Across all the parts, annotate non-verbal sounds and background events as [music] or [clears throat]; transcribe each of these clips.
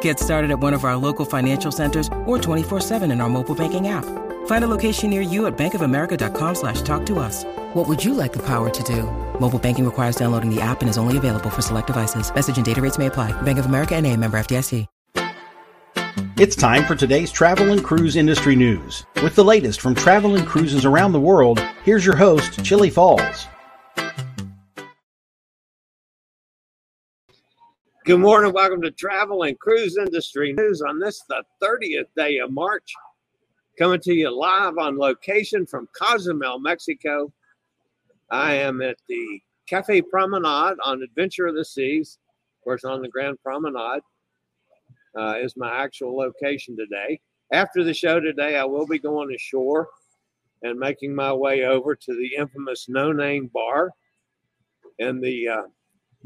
Get started at one of our local financial centers or 24-7 in our mobile banking app. Find a location near you at bankofamerica.com slash talk to us. What would you like the power to do? Mobile banking requires downloading the app and is only available for select devices. Message and data rates may apply. Bank of America and a member FDIC. It's time for today's travel and cruise industry news. With the latest from travel and cruises around the world, here's your host, Chillie Falls. Good morning. Welcome to Travel and Cruise Industry News on this, the 30th day of March. Coming to you live on location from Cozumel, Mexico. I am at the Cafe Promenade on Adventure of the Seas. Of course, on the Grand Promenade uh, is my actual location today. After the show today, I will be going ashore and making my way over to the infamous No Name Bar and the uh,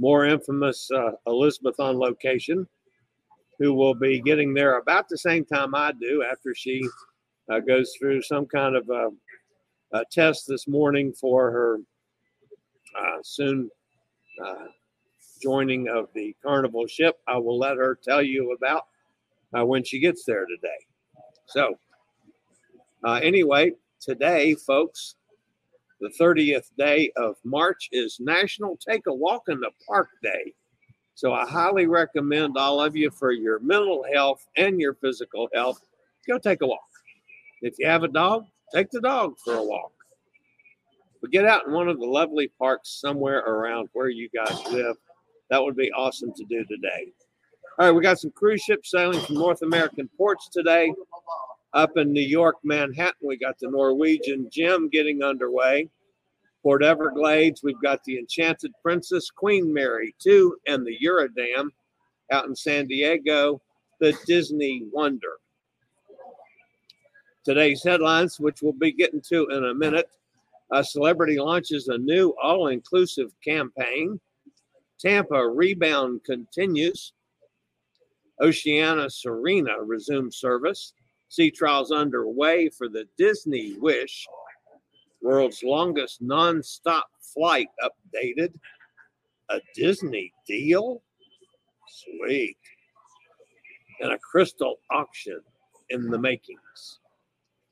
more infamous uh, Elizabeth on location, who will be getting there about the same time I do after she uh, goes through some kind of a, a, test this morning for her uh, soon uh, joining of the Carnival ship. I will let her tell you about uh, when she gets there today. So, uh, anyway, today, folks, the 30th day of March is National Take a Walk in the Park Day. So I highly recommend all of you for your mental health and your physical health, go take a walk. If you have a dog, take the dog for a walk. But get out in one of the lovely parks somewhere around where you guys live. That would be awesome to do today. All right, we got some cruise ships sailing from North American ports today. Up in New York, Manhattan, we got the Norwegian Gem getting underway. Port Everglades, we've got the Enchanted Princess, Queen Mary 2, and the Eurodam. Out in San Diego, the Disney Wonder. Today's headlines, which we'll be getting to in a minute. A celebrity launches a new all inclusive campaign. Tampa rebound continues. Oceania Sirena resumes service. Sea trials underway for the Disney Wish. World's longest nonstop flight updated. A Disney deal? Sweet. And a crystal auction in the makings.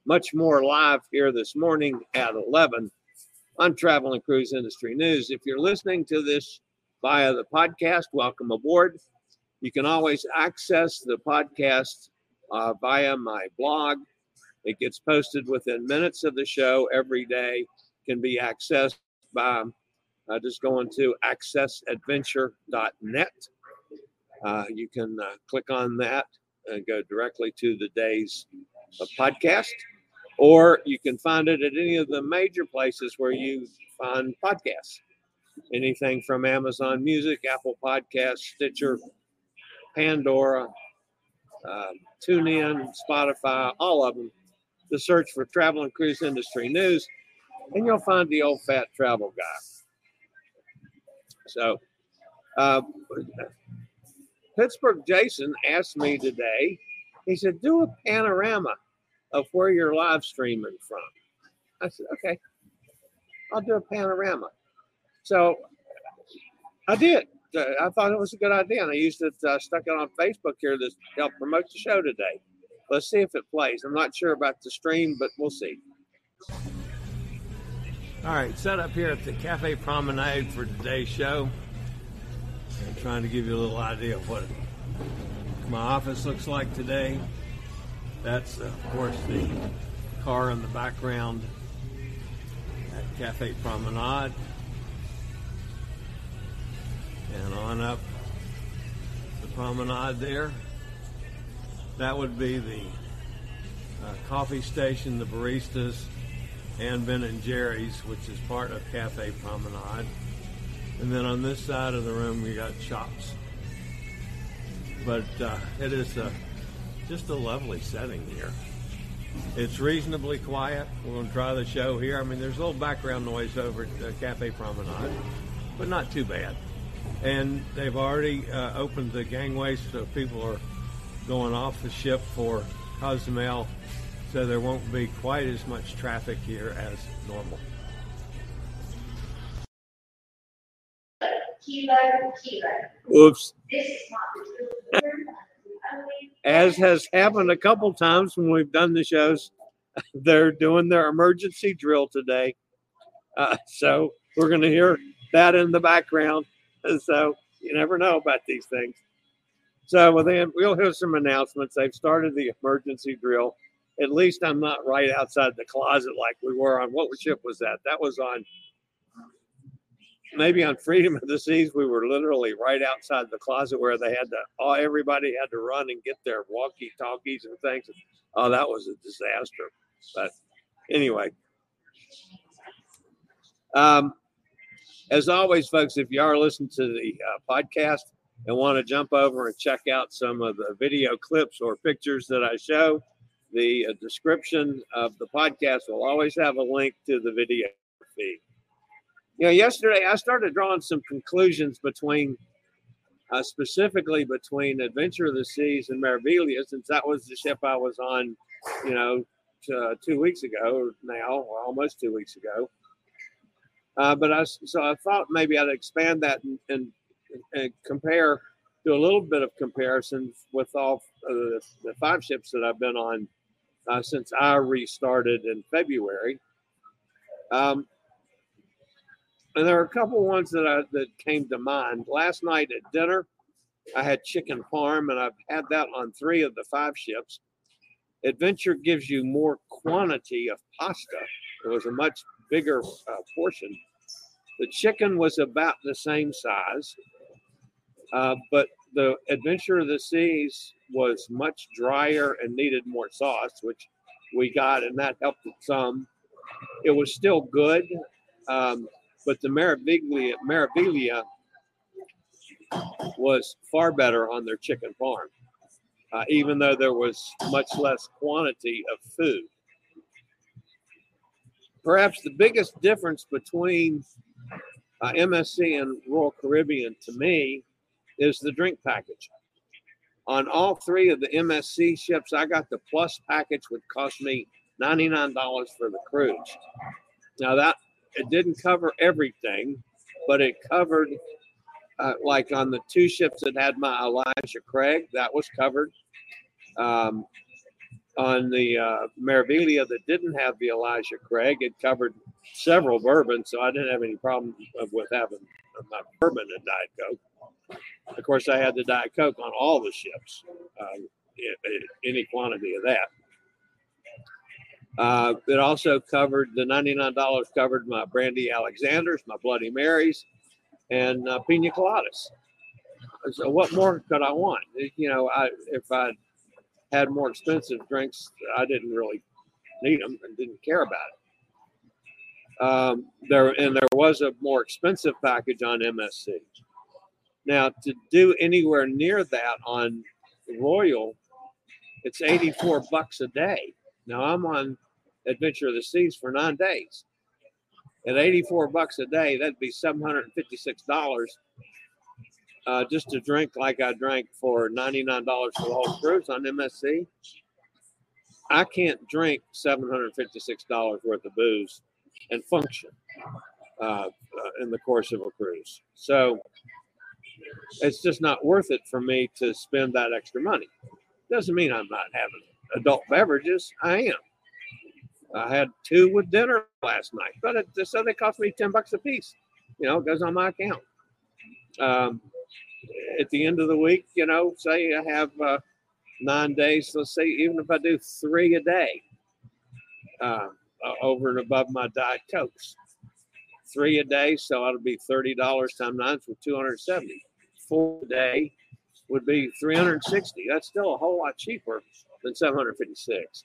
Much more live here this morning at 11 on Travel and Cruise Industry News. If you're listening to this via the podcast, welcome aboard. You can always access the podcast uh, via my blog. It gets posted within minutes of the show every day, can be accessed by uh, just going to accessadventure.net. Uh, you can uh, click on that and go directly to the day's podcast, or you can find it at any of the major places where you find podcasts. Anything from Amazon Music, Apple Podcasts, Stitcher, Pandora, uh, TuneIn, Spotify, all of them. To search for Travel and Cruise Industry News, and you'll find the old fat travel guy. So, uh, Pittsburgh Jason asked me today, he said, do a panorama of where you're live streaming from. I said, okay, I'll do a panorama. So I did. Uh, I thought it was a good idea, and I used it, uh, stuck it on Facebook here to help promote the show today. Let's see if it plays. I'm not sure about the stream, but we'll see. All right, set up here at the Cafe Promenade for today's show. I'm trying to give you a little idea of what my office looks like today. That's, of course, the car in the background at Cafe Promenade. And on up the promenade there. That would be the uh, coffee station, the baristas, and Ben and Jerry's, which is part of Cafe Promenade. And then on this side of the room, we got shops. But uh, it is a, just a lovely setting here. It's reasonably quiet. We're going to try the show here. I mean, there's a little background noise over at uh, Cafe Promenade, but not too bad. And they've already uh, opened the gangways so people are going off the ship for Cozumel, so there won't be quite as much traffic here as normal. Kilo, kilo. Oops. As has happened a couple times when we've done the shows, [laughs] they're doing their emergency drill today. Uh, so we're going to hear that in the background. [laughs] So you never know about these things. So well, then we'll hear some announcements. They've started the emergency drill. At least I'm not right outside the closet like we were on what ship was that? That was on maybe on Freedom of the Seas, we were literally right outside the closet where they had to, oh, everybody had to run and get their walkie talkies and things. Oh, that was a disaster. But anyway, um, as always, folks, if you are listening to the uh, podcast and want to jump over and check out some of the video clips or pictures that I show, the uh, description of the podcast will always have a link to the video feed you know, yesterday I started drawing some conclusions between, uh, specifically between Adventure of the Seas and Meraviglia, since that was the ship I was on, you know, uh, two weeks ago now, almost two weeks ago. Uh, but I so I thought maybe I'd expand that and, and, and compare, do a little bit of comparison with all the, the five ships that I've been on uh, since I restarted in February. Um, and there are a couple ones that I, that came to mind. Last night at dinner, I had chicken parm, and I've had that on three of the five ships. Adventure gives you more quantity of pasta. It was a much bigger uh, portion. The chicken was about the same size, uh, but the Adventure of the Seas was much drier and needed more sauce, which we got, and that helped it some. It was still good. Um, but the Meraviglia, Meraviglia was far better on their chicken farm, uh, even though there was much less quantity of food. Perhaps the biggest difference between uh, MSC and Royal Caribbean to me is the drink package. On all three of the MSC ships, I got the plus package, which cost me $99 for the cruise. Now, that it didn't cover everything, but it covered, uh, like on the two ships that had my Elijah Craig, that was covered. Um, on the uh, that didn't have the Elijah Craig, it covered several bourbons, so I didn't have any problem with having my bourbon and Diet Coke. Of course, I had the Diet Coke on all the ships, um, any quantity of that. Uh, it also covered the $99 covered my Brandy Alexanders, my Bloody Marys, and uh, Pina Coladas. So what more could I want? You know, I if I had more expensive drinks, I didn't really need them and didn't care about it. Um, there and there was a more expensive package on MSC. Now to do anywhere near that on Royal, it's 84 bucks a day. Now I'm on Adventure of the Seas for nine days. At 84 bucks a day, that'd be $756 uh, just to drink like I drank for $99 for the whole cruise on MSC. I can't drink $756 worth of booze and function uh, uh, in the course of a cruise. So it's just not worth it for me to spend that extra money. Doesn't mean I'm not having adult beverages. I am. I had two with dinner last night, but it, so they cost me ten bucks a piece. You know, it goes on my account. Um, at the end of the week, you know, say I have uh, nine days. Let's say even if I do three a day, uh, over and above my diet cokes, three a day, so that'll be thirty dollars times nine for two hundred seventy. Four a day would be three hundred sixty. That's still a whole lot cheaper than seven hundred fifty six.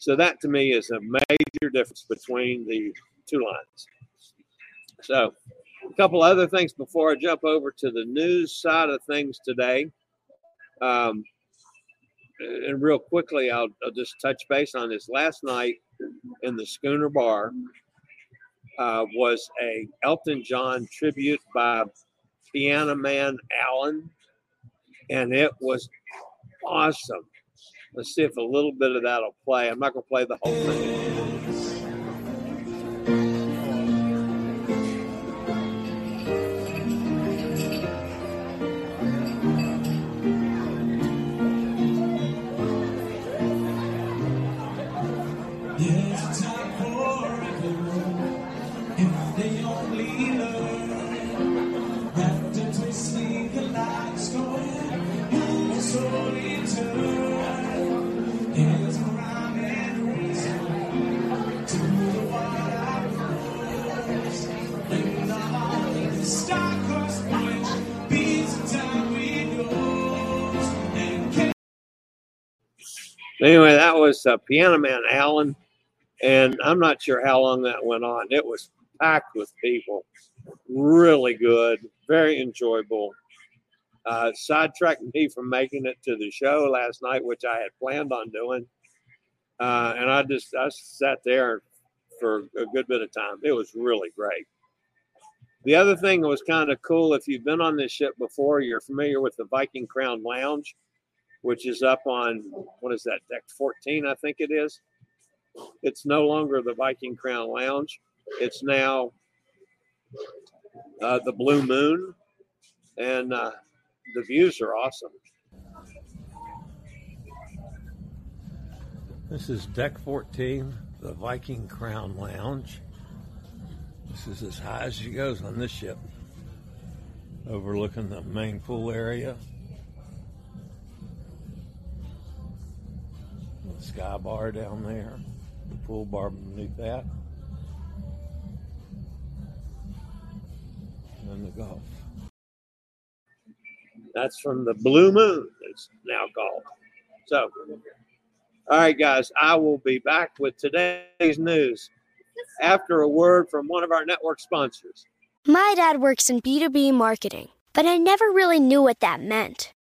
So that to me is a major difference between the two lines. So a couple other things before I jump over to the news side of things today. Um, and real quickly, I'll, I'll, just touch base on this. Last night in the Schooner Bar uh, was a Elton John tribute by Piano Man Allen, and it was awesome. Let's see if a little bit of that'll play. I'm not going to play the whole thing. Anyway, that was uh, Piano Man Allen, and I'm not sure how long that went on. It was packed with people, really good, very enjoyable. Uh, sidetracked me from making it to the show last night, which I had planned on doing, uh, and I just I sat there for a good bit of time. It was really great. The other thing that was kind of cool, if you've been on this ship before, you're familiar with the Viking Crown Lounge which is up on what is that deck 14 i think it is? It's no longer the viking crown lounge. It's now uh, the blue moon and uh, the views are awesome. This is deck 14 the viking crown lounge. This is as high as she goes on this ship overlooking the main pool area sky bar down there, the pool bar beneath that, and then the golf. That's from the Blue Moon. It's now golf. So, all right, guys, I will be back with today's news after a word from one of our network sponsors. My dad works in B2B marketing, but I never really knew what that meant.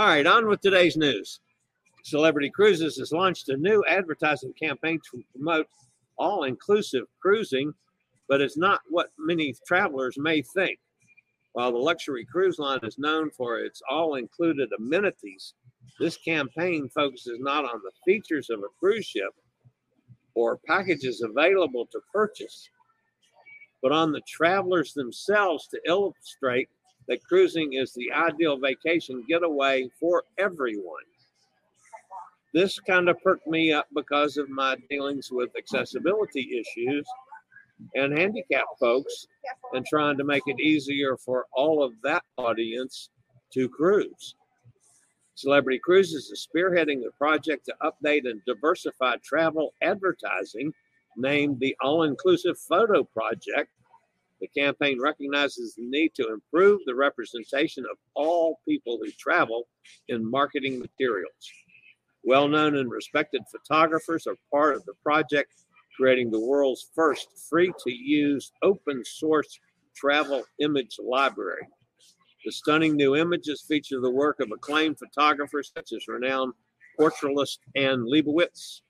All right, on with today's news. Celebrity Cruises has launched a new advertising campaign to promote all inclusive cruising, but it's not what many travelers may think. While the luxury cruise line is known for its all included amenities, this campaign focuses not on the features of a cruise ship or packages available to purchase, but on the travelers themselves to illustrate that cruising is the ideal vacation getaway for everyone. This kind of perked me up because of my dealings with accessibility issues and handicapped folks and trying to make it easier for all of that audience to cruise. Celebrity Cruises is spearheading the project to update and diversify travel advertising named the All Inclusive Photo Project. The campaign recognizes the need to improve the representation of all people who travel in marketing materials. Well known and respected photographers are part of the project, creating the world's first free to use open source travel image library. The stunning new images feature the work of acclaimed photographers such as renowned portraitist Anne Leibovitz,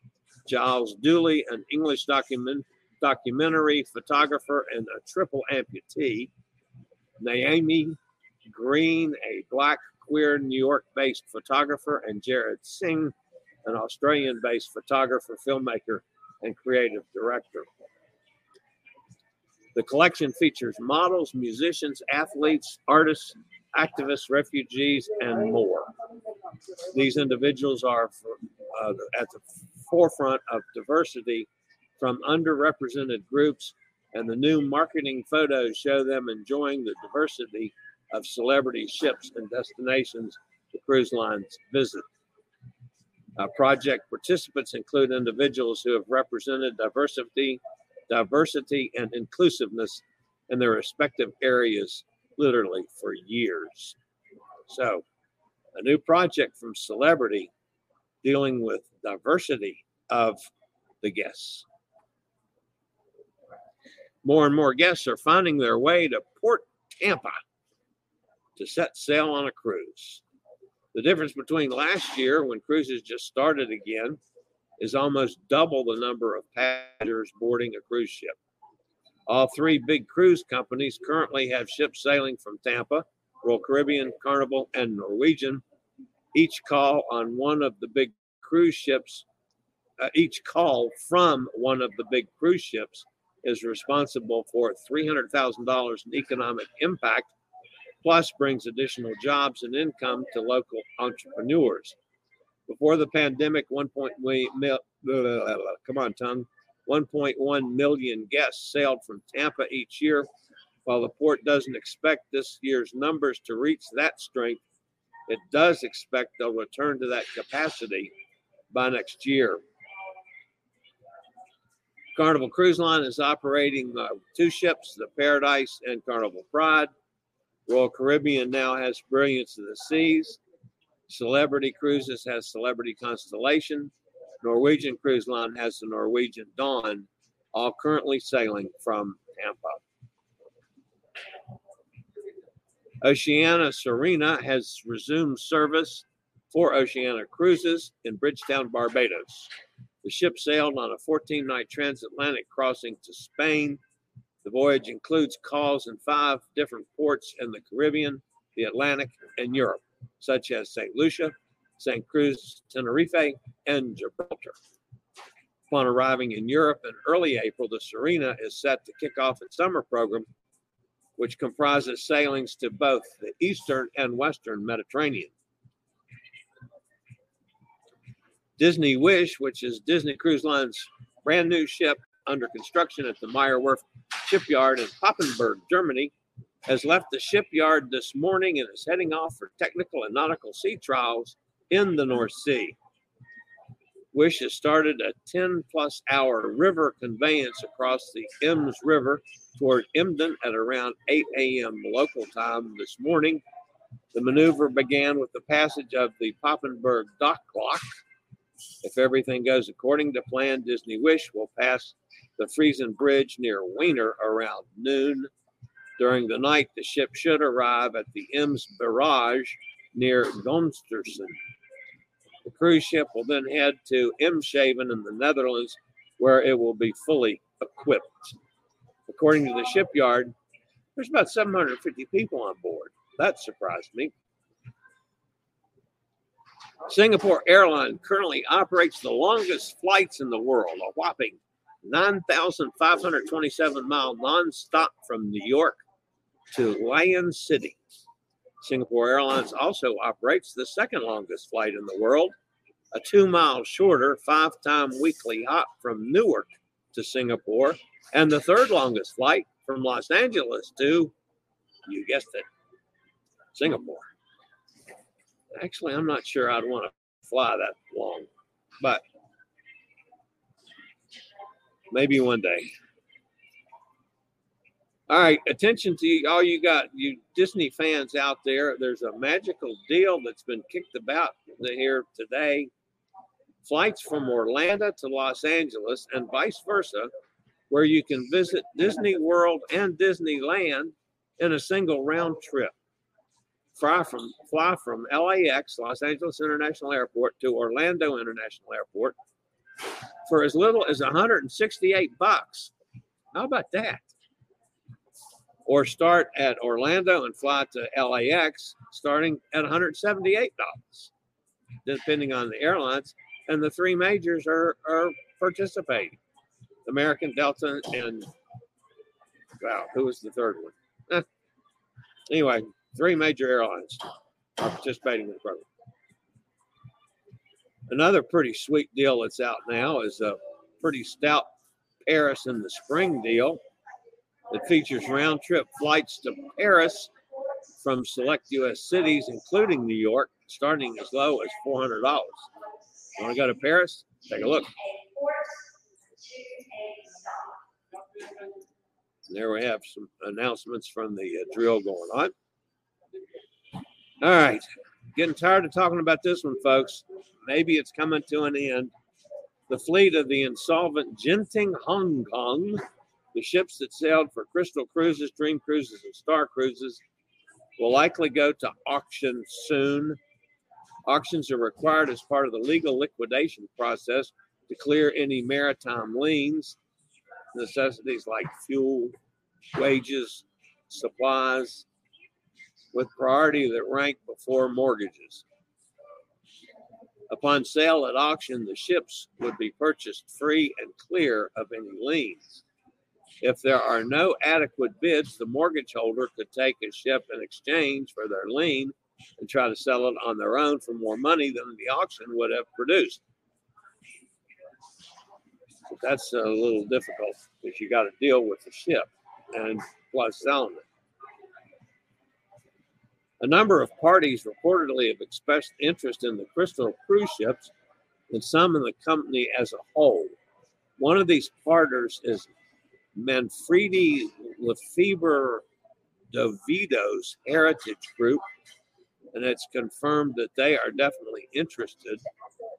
Giles Duley, an English document, documentary photographer and a triple amputee, Naomi Green, a black queer New York based photographer, and Jarrad Seng, an Australian based photographer, filmmaker, and creative director. The collection features models, musicians, athletes, artists, activists, refugees, and more. These individuals are uh, at the forefront of diversity from underrepresented groups, and the new marketing photos show them enjoying the diversity of celebrity ships and destinations the cruise lines visit. Uh, project participants include individuals who have represented diversity, diversity and inclusiveness in their respective areas literally for years. So, a new project from Celebrity dealing with diversity of the guests. More and more guests are finding their way to Port Tampa to set sail on a cruise. The difference between last year, when cruises just started again, is almost double the number of passengers boarding a cruise ship. All three big cruise companies currently have ships sailing from Tampa, Royal Caribbean, Carnival, and Norwegian. Each call on one of the big cruise ships, uh, each call from one of the big cruise ships is responsible for $300,000 in economic impact, plus brings additional jobs and income to local entrepreneurs. Before the pandemic, 1.1 come on, tongue. 1.1 million guests sailed from Tampa each year. While the port doesn't expect this year's numbers to reach that strength, it does expect they'll return to that capacity by next year. Carnival Cruise Line is operating uh, two ships, the Paradise and Carnival Pride. Royal Caribbean now has Brilliance of the Seas. Celebrity Cruises has Celebrity Constellation. Norwegian Cruise Line has the Norwegian Dawn, all currently sailing from Tampa. Oceania Sirena has resumed service for Oceania Cruises in Bridgetown, Barbados. The ship sailed on a 14 night transatlantic crossing to Spain. The voyage includes calls in five different ports in the Caribbean, the Atlantic, and Europe, such as St. Lucia, St. Cruz, Tenerife, and Gibraltar. Upon arriving in Europe in early April, the Sirena is set to kick off its summer program, which comprises sailings to both the eastern and western Mediterranean. Disney Wish, which is Disney Cruise Line's brand new ship under construction at the Meyer Werft shipyard in Papenburg, Germany, has left the shipyard this morning and is heading off for technical and nautical sea trials in the North Sea. Wish has started a 10 plus hour river conveyance across the Ems River toward Emden at around 8 a.m. local time this morning. The maneuver began with the passage of the Papenburg dock lock if everything goes according to plan, Disney Wish will pass the Friesen Bridge near Weener around noon. During the night, the ship should arrive at the Ems Barrage near Gandersum. The cruise ship will then head to Eemshaven in the Netherlands, where it will be fully equipped. According to the shipyard, there's about 750 people on board. That surprised me. Singapore Airline currently operates the longest flights in the world, a whopping 9,527 mile nonstop from New York to Lion City. Singapore Airlines also operates the second longest flight in the world, a two mile shorter, five time weekly hop from Newark to Singapore, and the third longest flight from Los Angeles to, you guessed it, Singapore. Actually, I'm not sure I'd want to fly that long, but maybe one day. All right, attention to all you got, you Disney fans out there. There's a magical deal that's been kicked about here today. Flights from Orlando to Los Angeles and vice versa, where you can visit Disney World and Disneyland in a single round trip. Fly from fly from LAX, Los Angeles International Airport, to Orlando International Airport for as little as 168 bucks. How about that? or start at Orlando and fly to LAX starting at $178, depending on the airlines. And the three majors are, are participating American, Delta, and wow, who was the third one? [laughs] Anyway, three major airlines are participating in the program. Another pretty sweet deal that's out now is a pretty stout Paris in the spring deal that features round trip flights to Paris from select U.S. cities, including New York, starting as low as $400. Want to go to Paris? Take a look. There we have some announcements from the uh, drill going on. All right. Getting tired of talking about this one, folks. Maybe it's coming to an end. The fleet of the insolvent Genting Hong Kong the ships that sailed for Crystal Cruises, Dream Cruises, and Star Cruises will likely go to auction soon. Auctions are required as part of the legal liquidation process to clear any maritime liens, necessities like fuel, wages, supplies, with priority that rank before mortgages. Upon sale at auction, the ships would be purchased free and clear of any liens. If there are no adequate bids, the mortgage holder could take a ship in exchange for their lien and try to sell it on their own for more money than the auction would have produced. But that's a little difficult because you got to deal with the ship and plus selling it. A number of parties reportedly have expressed interest in the Crystal cruise ships and some in the company as a whole. One of these partners is Manfredi Lefebvre d'Ovidio's Heritage Group, and it's confirmed that they are definitely interested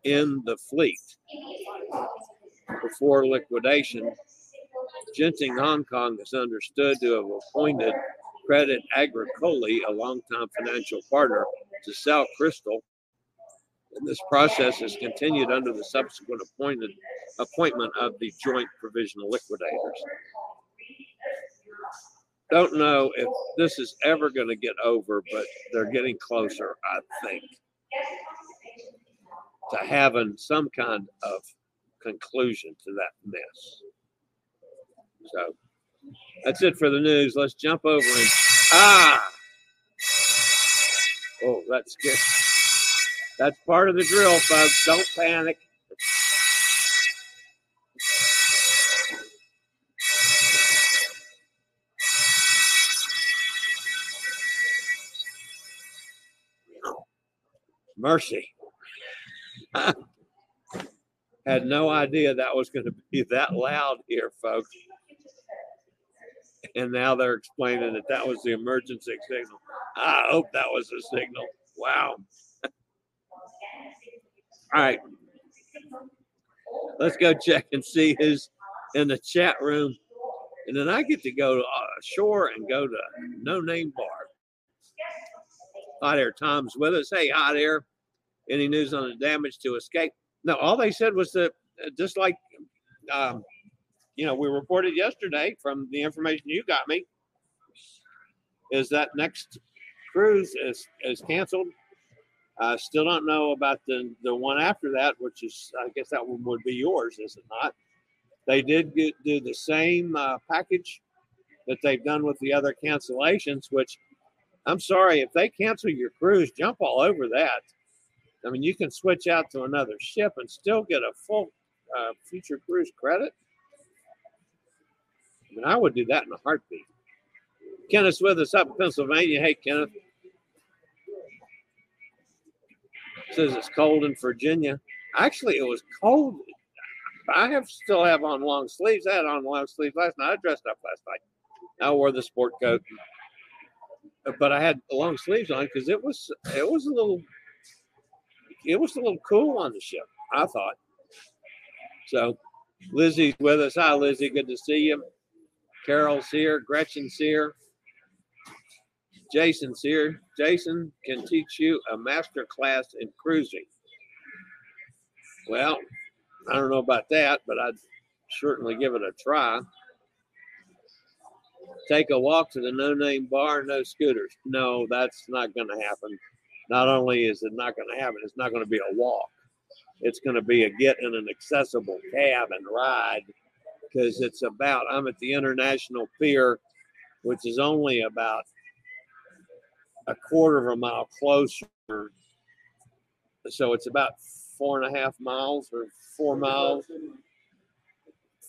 in the fleet. Before liquidation, Genting Hong Kong is understood to have appointed Credit Agricole, a longtime financial partner, to sell Crystal and this process has continued under the subsequent appointed appointment of the joint provisional liquidators. Don't know if this is ever going to get over, but they're getting closer, I think, to having some kind of conclusion to that mess. So that's it for the news. Let's jump over and ah, oh, that's good. That's part of the drill, folks. Don't panic. Mercy. [laughs] Had no idea that was going to be that loud here, folks. And now they're explaining that that was the emergency signal. I hope that was a signal. Wow. All right. Let's go check and see who's in the chat room. And then I get to go to uh, and go to No Name Bar. Hi there, Tom's with us. Hey, hi there. Any news on the damage to escape? No, all they said was that uh, just like, um, you know, we reported yesterday from the information you got me, is that next cruise is, is canceled I still don't know about the the one after that, which is I guess that one would be yours, is it not? They did get, do the same uh, package that they've done with the other cancellations. Which I'm sorry if they cancel your cruise, jump all over that. I mean, you can switch out to another ship and still get a full uh, future cruise credit. I mean, I would do that in a heartbeat. Kenneth's with us up in Pennsylvania. Hey, Kenneth. Says it's cold in Virginia. Actually, it was cold. I have still have on long sleeves. I had on long sleeves last night. I dressed up last night. I wore the sport coat, but I had long sleeves on because it was it was a little it was a little cool on the ship. I thought. So, Lizzie's with us. Hi, Lizzie. Good to see you. Carol's here. Gretchen's here. Jason's here. Jason can teach you a master class in cruising. Well, I don't know about that, but I'd certainly give it a try. Take a walk to the no name bar, no scooters. No, that's not going to happen. Not only is it not going to happen, it's not going to be a walk. It's going to be a get in an accessible cab and ride because it's about, I'm at the International Pier, which is only about a quarter of a mile closer. So it's about four and a half miles or four miles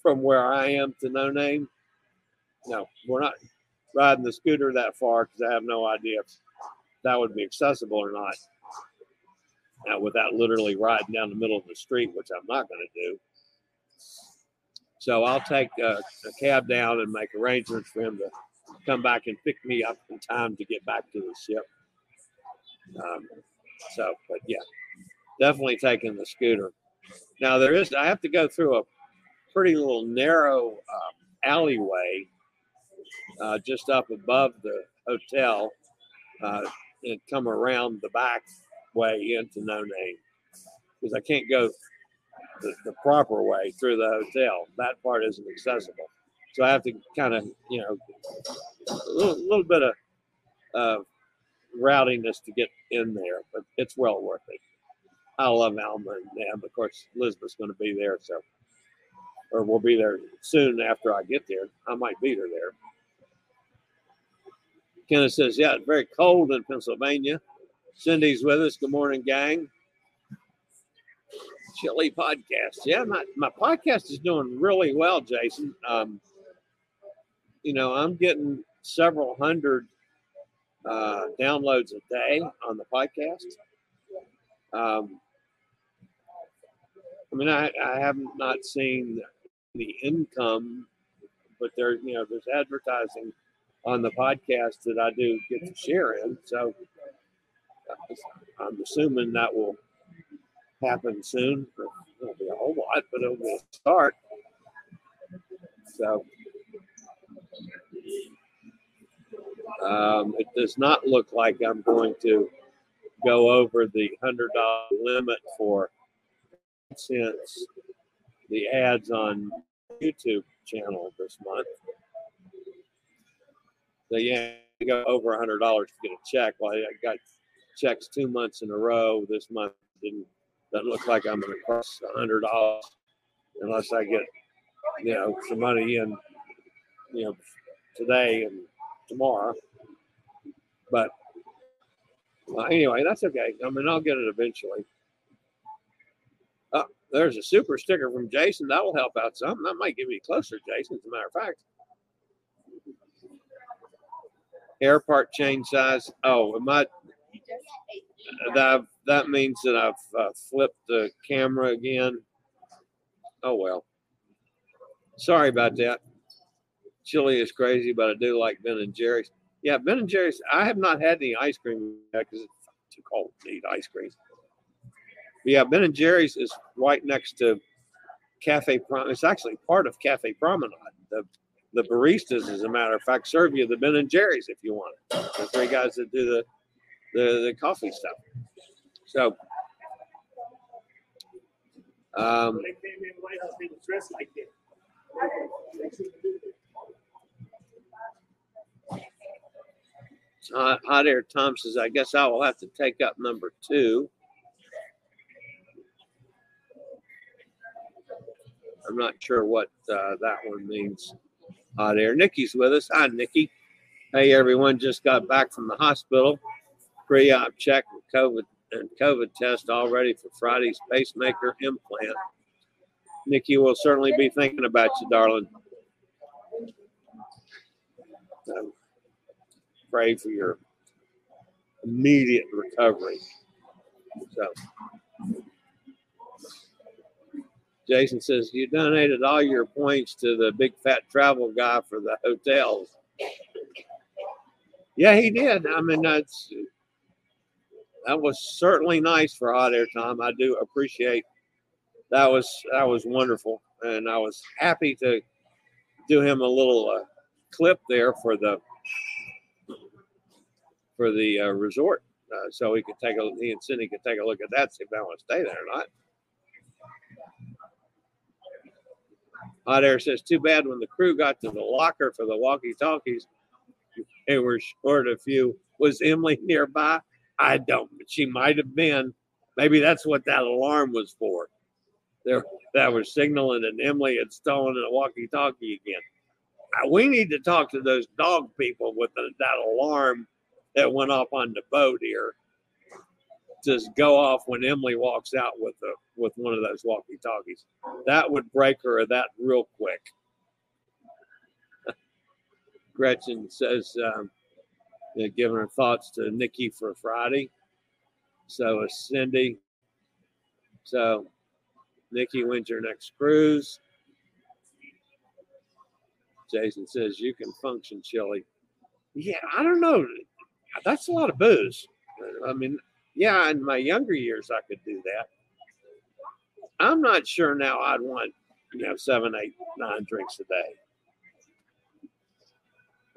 from where I am to No Name. No, we're not riding the scooter that far because I have no idea if that would be accessible or not. Now, without literally riding down the middle of the street, which I'm not going to do. So I'll take a, a cab down and make arrangements for him to come back and pick me up in time to get back to the ship. Um, so, but yeah, definitely taking the scooter. Now there is, I have to go through a pretty little narrow um, alleyway uh, just up above the hotel uh, and come around the back way into No Name because I can't go the, the proper way through the hotel. That part isn't accessible. So I have to kind of, you know, a little, little bit of uh, routiness to get in there, but it's well worth it. I love Alma and. Of course, Elizabeth's going to be there, so or we'll be there soon after I get there. I might beat her there. Kenneth says, "Yeah, it's very cold in Pennsylvania." Cindy's with us. Good morning, gang. Chillie podcast. Yeah, my, my podcast is doing really well, Jason. Um, you know, I'm getting several hundred uh, downloads a day on the podcast. Um, I mean, I, I have not seen the income, but there, you know, there's advertising on the podcast that I do get to share in. So I'm assuming that will happen soon. It won't be a whole lot, but it will start. So um, it does not look like I'm going to go over the hundred dollar limit for since the ads on YouTube channel this month. So yeah, go over a hundred dollars to get a check. Well, I got checks two months in a row. This month didn't doesn't look like I'm going to cross a hundred dollars unless I get you know some money in you know today and tomorrow. But anyway, that's okay. I mean, I'll get it eventually. Oh, there's a super sticker from Jason. That will help out some. That might get me closer, Jason, as a matter of fact. Air part change size. Oh, it might. That that means that I've uh, flipped the camera again. Oh well. Sorry about that. Chillie is crazy, but I do like Ben and Jerry's. Yeah, Ben and Jerry's. I have not had any ice cream yet because it's too cold to eat ice cream. But yeah, Ben and Jerry's is right next to Cafe Prom. It's actually part of Cafe Promenade. The the baristas, as a matter of fact, serve you the Ben and Jerry's if you want it. The three guys that do the the, the coffee stuff. So. Um, Hot, Air Tom says, I guess I will have to take up number two. I'm not sure what uh, that one means. Hot air. Nikki's with us. Hi, Nikki. Hey, everyone. Just got back from the hospital. Pre-op check with COVID and COVID test all ready for Friday's pacemaker implant. Nikki will certainly be thinking about you, darling. So pray for your immediate recovery. So Jason says you donated all your points to the big fat travel guy for the hotels. Yeah, he did. I mean, that's that was certainly nice for hot air time. I do appreciate that was that was wonderful, and I was happy to do him a little uh, clip there for the for the uh, resort, uh, so he could take a he and Cindy could take a look at that, see if they want to stay there or not. Hot air says, "Too bad when the crew got to the locker for the walkie-talkies, they were short a few. Was Emily nearby? I don't. She might have been. Maybe that's what that alarm was for. There, that was signaling that Emily had stolen a walkie-talkie again. We need to talk to those dog people with the, that alarm that went off on the boat here. Just go off when Emily walks out with the with one of those walkie-talkies. That would break her of that real quick. [laughs] Gretchen says, um, know, giving her thoughts to Nikki for Friday. So is Cindy. So Nikki, wins your next cruise? Jason says you can function Chillie. Yeah, I don't know. That's a lot of booze. I mean, yeah, in my younger years I could do that. I'm not sure now I'd want, you know, seven, eight, nine drinks a day.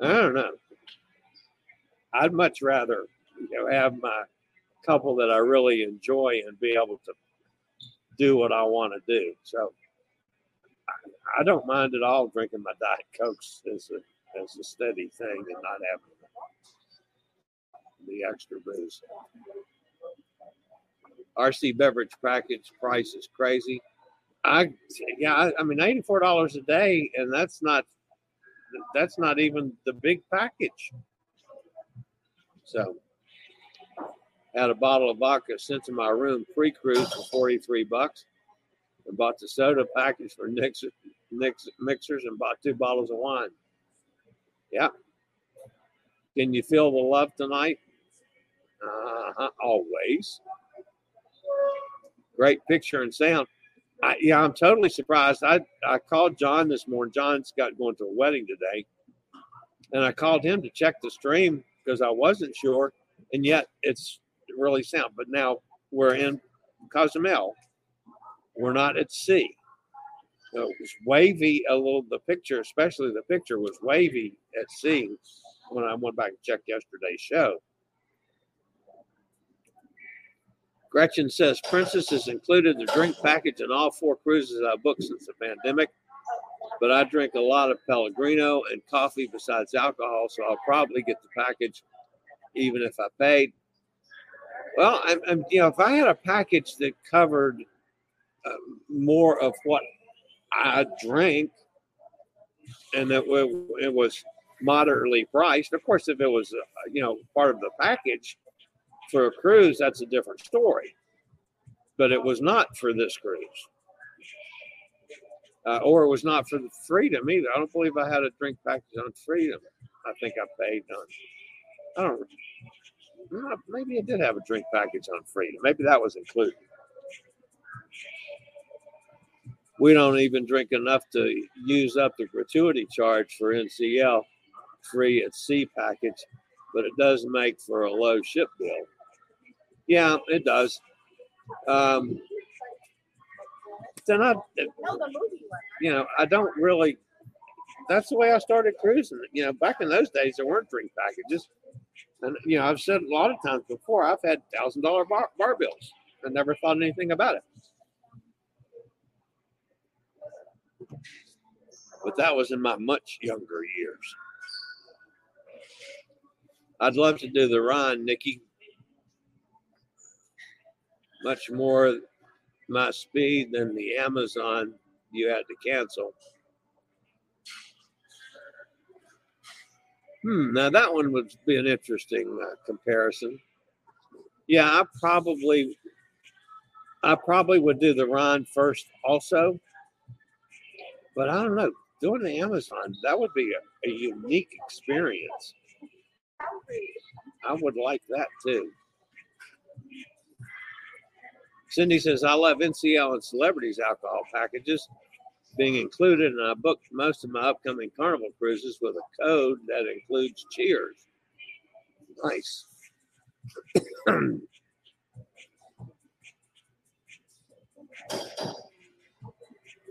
I don't know. I'd much rather, you know, have my couple that I really enjoy and be able to do what I want to do. So I, I don't mind at all drinking my Diet Cokes as a, as a steady thing and not having the extra booze. RC beverage package price is crazy. I yeah, I, I mean eighty four dollars a day, and that's not that's not even the big package. So had a bottle of vodka sent to my room pre-cruise for 43 bucks. And bought the soda package for Nick's, mixers and bought two bottles of wine. Yeah. Can you feel the love tonight? Uh-huh, always. Great picture and sound. I, yeah, I'm totally surprised. I, I called John this morning. John's got going to a wedding today. And I called him to check the stream because I wasn't sure. And yet it's really sound. But now we're in Cozumel. We're not at sea. So it was wavy a little. The picture, especially the picture, was wavy at sea when I went back and checked yesterday's show. Gretchen says Princess has included the drink package in all four cruises I've booked since the pandemic. But I drink a lot of Pellegrino and coffee besides alcohol, so I'll probably get the package even if I paid. Well, I'm, I'm you know, if I had a package that covered uh, more of what I drink and that it was moderately priced, of course, if it was, uh, you know, part of the package, for a cruise, that's a different story. But it was not for this cruise. Uh, or it was not for the freedom either. I don't believe I had a drink package on freedom. I think I paid on. I don't. Maybe I did have a drink package on freedom. Maybe that was included. We don't even drink enough to use up the gratuity charge for NCL free at sea package, but it does make for a low ship bill. Yeah, it does. Um, then I, you know, I don't really. That's the way I started cruising. You know, back in those days, there weren't drink packages, and you know, I've said a lot of times before, I've had thousand dollar bar, bills and never thought anything about it. But that was in my much younger years. I'd love to do the Rhine, Nikki much more my speed than the Amazon you had to cancel. Hmm, now that one would be an interesting uh, comparison. Yeah, I probably, I probably would do the Rhine first also, but I don't know. doing the Amazon, that would be a, a unique experience. I would like that too. Cindy says, I love NCL and celebrities alcohol packages being included, and I booked most of my upcoming carnival cruises with a code that includes cheers. Nice. [clears throat]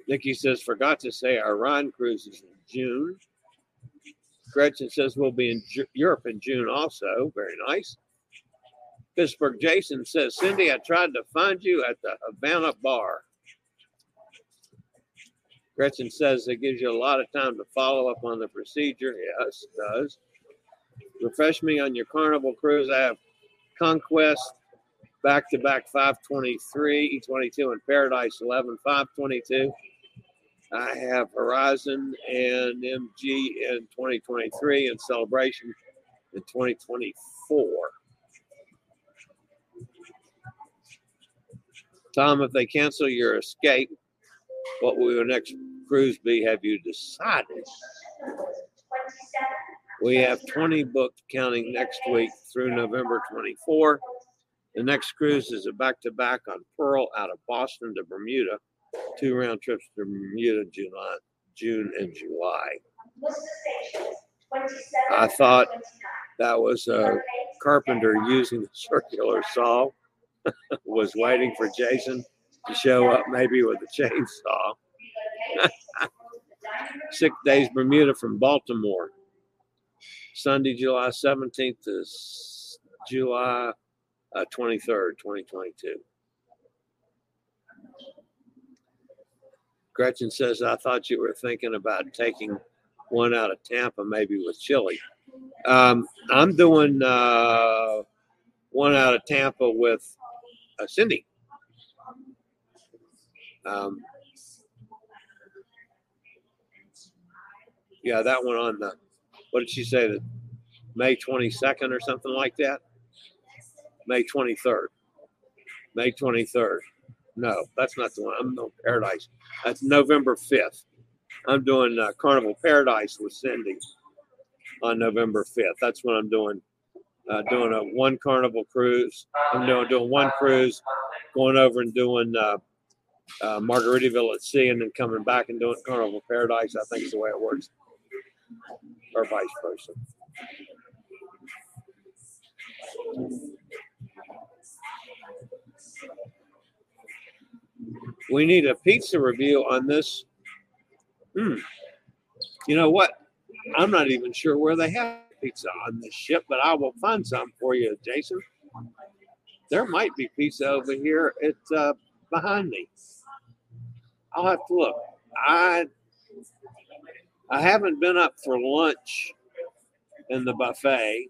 Nikki says, forgot to say our Rhine cruise is in June. Gretchen says we'll be in Europe in June also. Very nice. Pittsburgh Jason says, Cindy, I tried to find you at the Havana bar. Gretchen says it gives you a lot of time to follow up on the procedure. Yes, it does. Refresh me on your carnival cruise. I have Conquest back to back 523, E22, and Paradise 11 522. I have Horizon and MG in 2023 and Celebration in 2024. Tom, if they cancel your escape, what will your next cruise be? Have you decided? We have 20 booked counting next week through November 24. The next cruise is a back to back on Pearl out of Boston to Bermuda, two round trips to Bermuda, July, June and July. I thought that was a carpenter using the circular saw, was waiting for Jason to show up maybe with a chainsaw. [laughs] Six days Bermuda from Baltimore. Sunday, July 17th to July uh, 23rd, 2022. Gretchen says, I thought you were thinking about taking one out of Tampa, maybe with Chillie. Um, I'm doing uh, one out of Tampa with uh, Cindy. Um, yeah, that one on the, what did she say, the May 22nd or something like that? May 23rd. May 23rd. No, that's not the one. I'm on Paradise. That's November 5th. I'm doing uh, Carnival Paradise with Cindy on November 5th. That's when I'm doing uh, doing a one Carnival cruise. I'm doing doing one cruise, going over and doing uh, uh, Margaritaville at sea, and then coming back and doing Carnival Paradise. I think is the way it works, or vice versa. We need a pizza review on this. Hmm. You know what? I'm not even sure where they have pizza on this ship, but I will find some for you, Jason. There might be pizza over here. It's uh, behind me. I'll have to look. I I haven't been up for lunch in the buffet.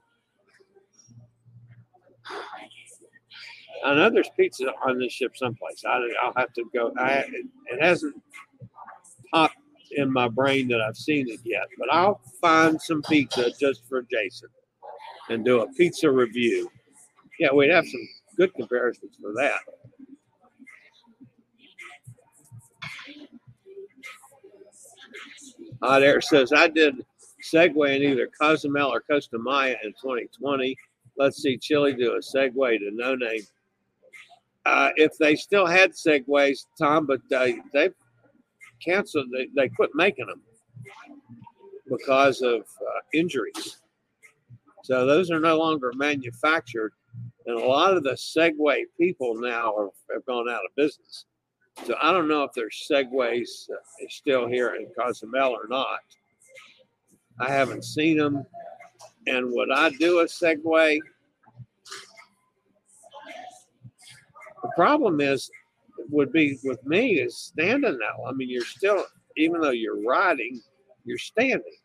I know there's pizza on this ship someplace. I, will have to go. I, it, it hasn't popped in my brain that I've seen it yet, but I'll find some pizza just for Jason and do a pizza review. Yeah, we'd have some good comparisons for that. Hot Air says, I did Segway in either Cozumel or Costa Maya in 2020. Let's see Chillie do a Segway to No Name. Uh, if they still had Segways, Tom, but uh, they've canceled, they, they quit making them because of uh, injuries. So those are no longer manufactured. And a lot of the Segway people now are, have gone out of business. So I don't know if there's Segways uh, still here in Cozumel or not. I haven't seen them. And would I do a Segway? The problem is, would be with me is standing now. I mean, you're still, even though you're riding, you're standing.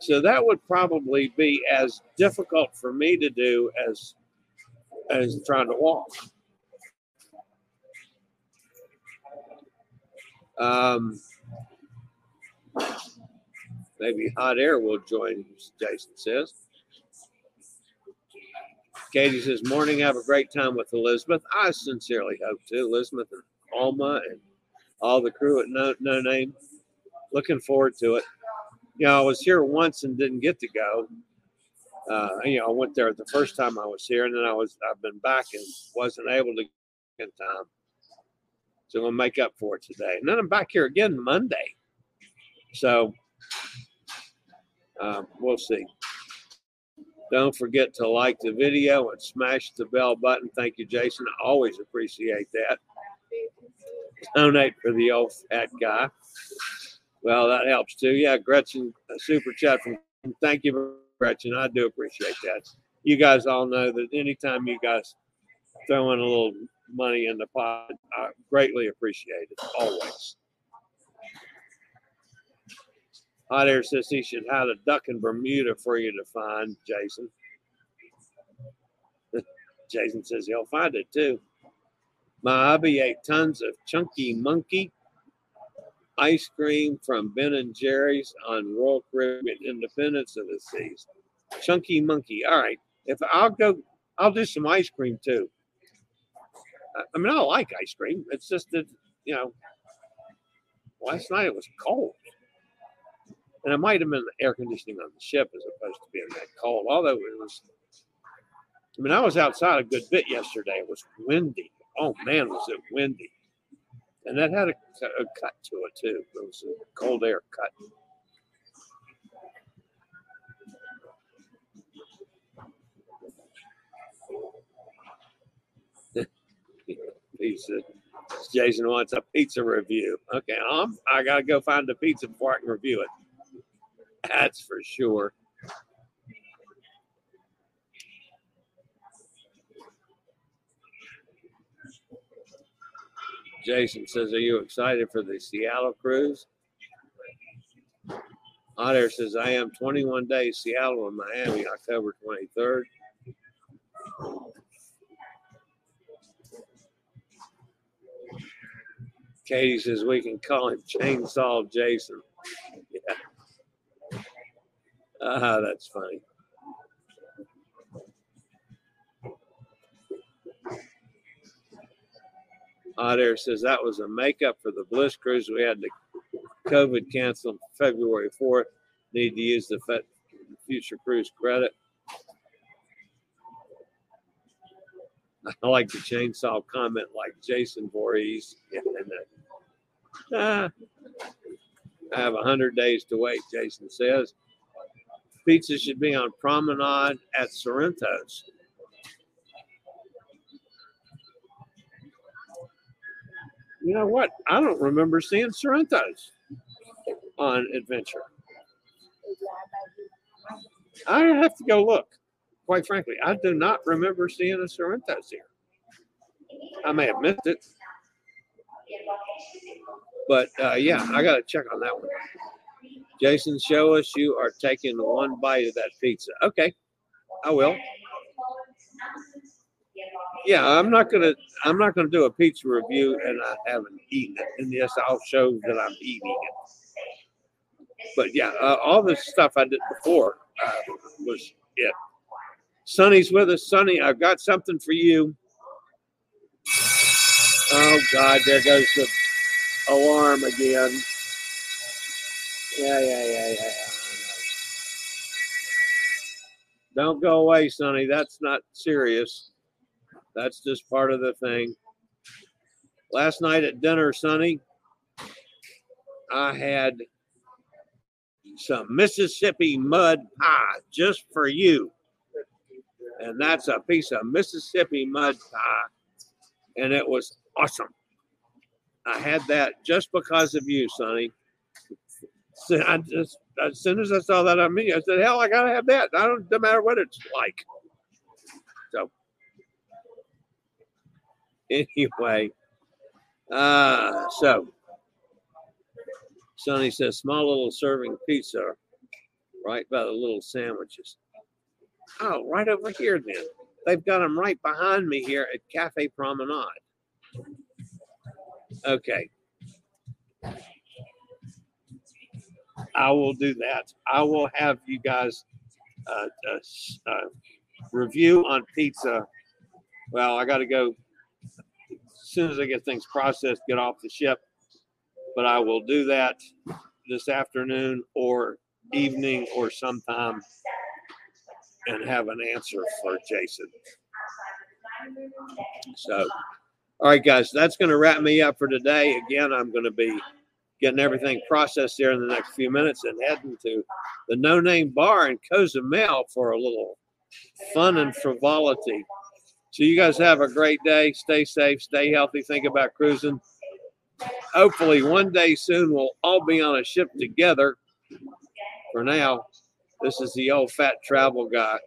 So that would probably be as difficult for me to do as as trying to walk. Um, maybe hot air will join, Jason says. Katie says, Morning, have a great time with Elizabeth. I sincerely hope to. Elizabeth and Alma and all the crew at No, no Name. looking forward to it. You know, I was here once and didn't get to go. Uh, you know, I went there the first time I was here, and then I was I've been back and wasn't able to get in time. So I'm gonna make up for it today, and then I'm back here again Monday. So um, we'll see. Don't forget to like the video and smash the bell button. Thank you, Jason. I always appreciate that. Donate for the old fat guy. Well, that helps too. Yeah, Gretchen, super chat from. Thank you, Gretchen. I do appreciate that. You guys all know that anytime you guys throw in a little money in the pot, I greatly appreciate it. Always. Hot Air says he should hide a duck in Bermuda for you to find, Jason. [laughs] Jason says he'll find it too. My hubby ate tons of chunky monkey ice cream from Ben and Jerry's on Royal Caribbean Independence of the Seas. Chunky monkey. All right. If I'll go, I'll do some ice cream too. I mean, I like ice cream. It's just that, you know, last night it was cold. And it might have been the air conditioning on the ship as opposed to being that cold. Although it was, I mean, I was outside a good bit yesterday. It was windy. Oh man, was it windy! And that had a, a cut to it too. It was a cold air cut. [laughs] Jason wants a pizza review. Okay, I'm, I got to go find the pizza before I can review it. That's for sure. Jason says, Are you excited for the Seattle cruise? Hot Air says, I am 21 days Seattle and Miami, October 23rd. Katie says, We can call him Chainsaw Jason. Yeah. Ah, that's funny. Hot Air says that was a makeup for the Bliss cruise. We had the COVID canceled February 4th. Need to use the future cruise credit. [laughs] I like the chainsaw comment like Jason Voorhees. uh, I have 100 days to wait, Jason says. Pizza should be on Promenade at Sorrento's. You know what? I don't remember seeing Sorrento's on Adventure. I have to go look. Quite frankly, I do not remember seeing a Sorrento's here. I may have missed it. But uh, yeah, I got to check on that one. Jason, show us you are taking one bite of that pizza. Okay, I will yeah, I'm not gonna I'm not gonna do a pizza review and I haven't eaten it. And yes, I'll show that I'm eating it. But yeah, uh, all the stuff I did before uh, was it. Sonny's with us. Sonny, I've got something for you. Oh God, there goes the alarm again. Yeah, yeah, yeah, yeah. Don't go away, Sonny. That's not serious. That's just part of the thing. Last night at dinner, Sonny, I had some Mississippi mud pie just for you. And that's a piece of Mississippi mud pie. And it was awesome. I had that just because of you, Sonny. I just as soon as I saw that on me, I said, "Hell, I gotta have that. I don't, no matter what it's like." So [laughs] anyway, uh, so Sonny says small little serving pizza right by the little sandwiches. Oh, right over here then. They've got them right behind me here at Cafe Promenade. Okay. I will do that. I will have you guys uh, uh, uh, review on pizza. Well, I got to go as soon as I get things processed, get off the ship. But I will do that this afternoon or evening or sometime and have an answer for Jason. So, all right, guys, that's going to wrap me up for today. Again, I'm going to be getting everything processed here in the next few minutes and heading to the No Name Bar in Cozumel for a little fun and frivolity. So, you guys have a great day. Stay safe, stay healthy, think about cruising. Hopefully, one day soon, we'll all be on a ship together. For now, this is the old fat travel guy.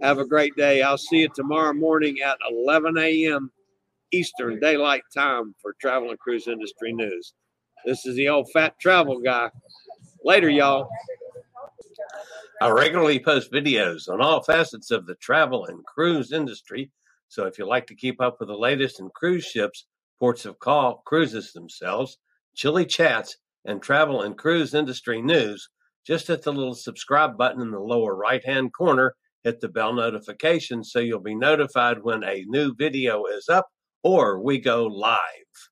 Have a great day. I'll see you tomorrow morning at 11 a.m. Eastern Daylight Time for Travel and Cruise Industry News. This is the old fat travel guy. Later, y'all. I regularly post videos on all facets of the travel and cruise industry. So if you like to keep up with the latest in cruise ships, ports of call, cruises themselves, Chillie chats, and travel and cruise industry news, just hit the little subscribe button in the lower right hand corner hit the bell notification so you'll be notified when a new video is up or we go live.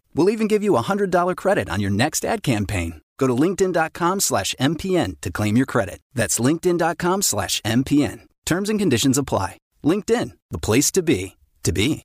We'll even give you a $100 credit on your next ad campaign. Go to linkedin.com slash MPN to claim your credit. That's linkedin.com slash MPN. Terms and conditions apply. LinkedIn, the place to be, to be.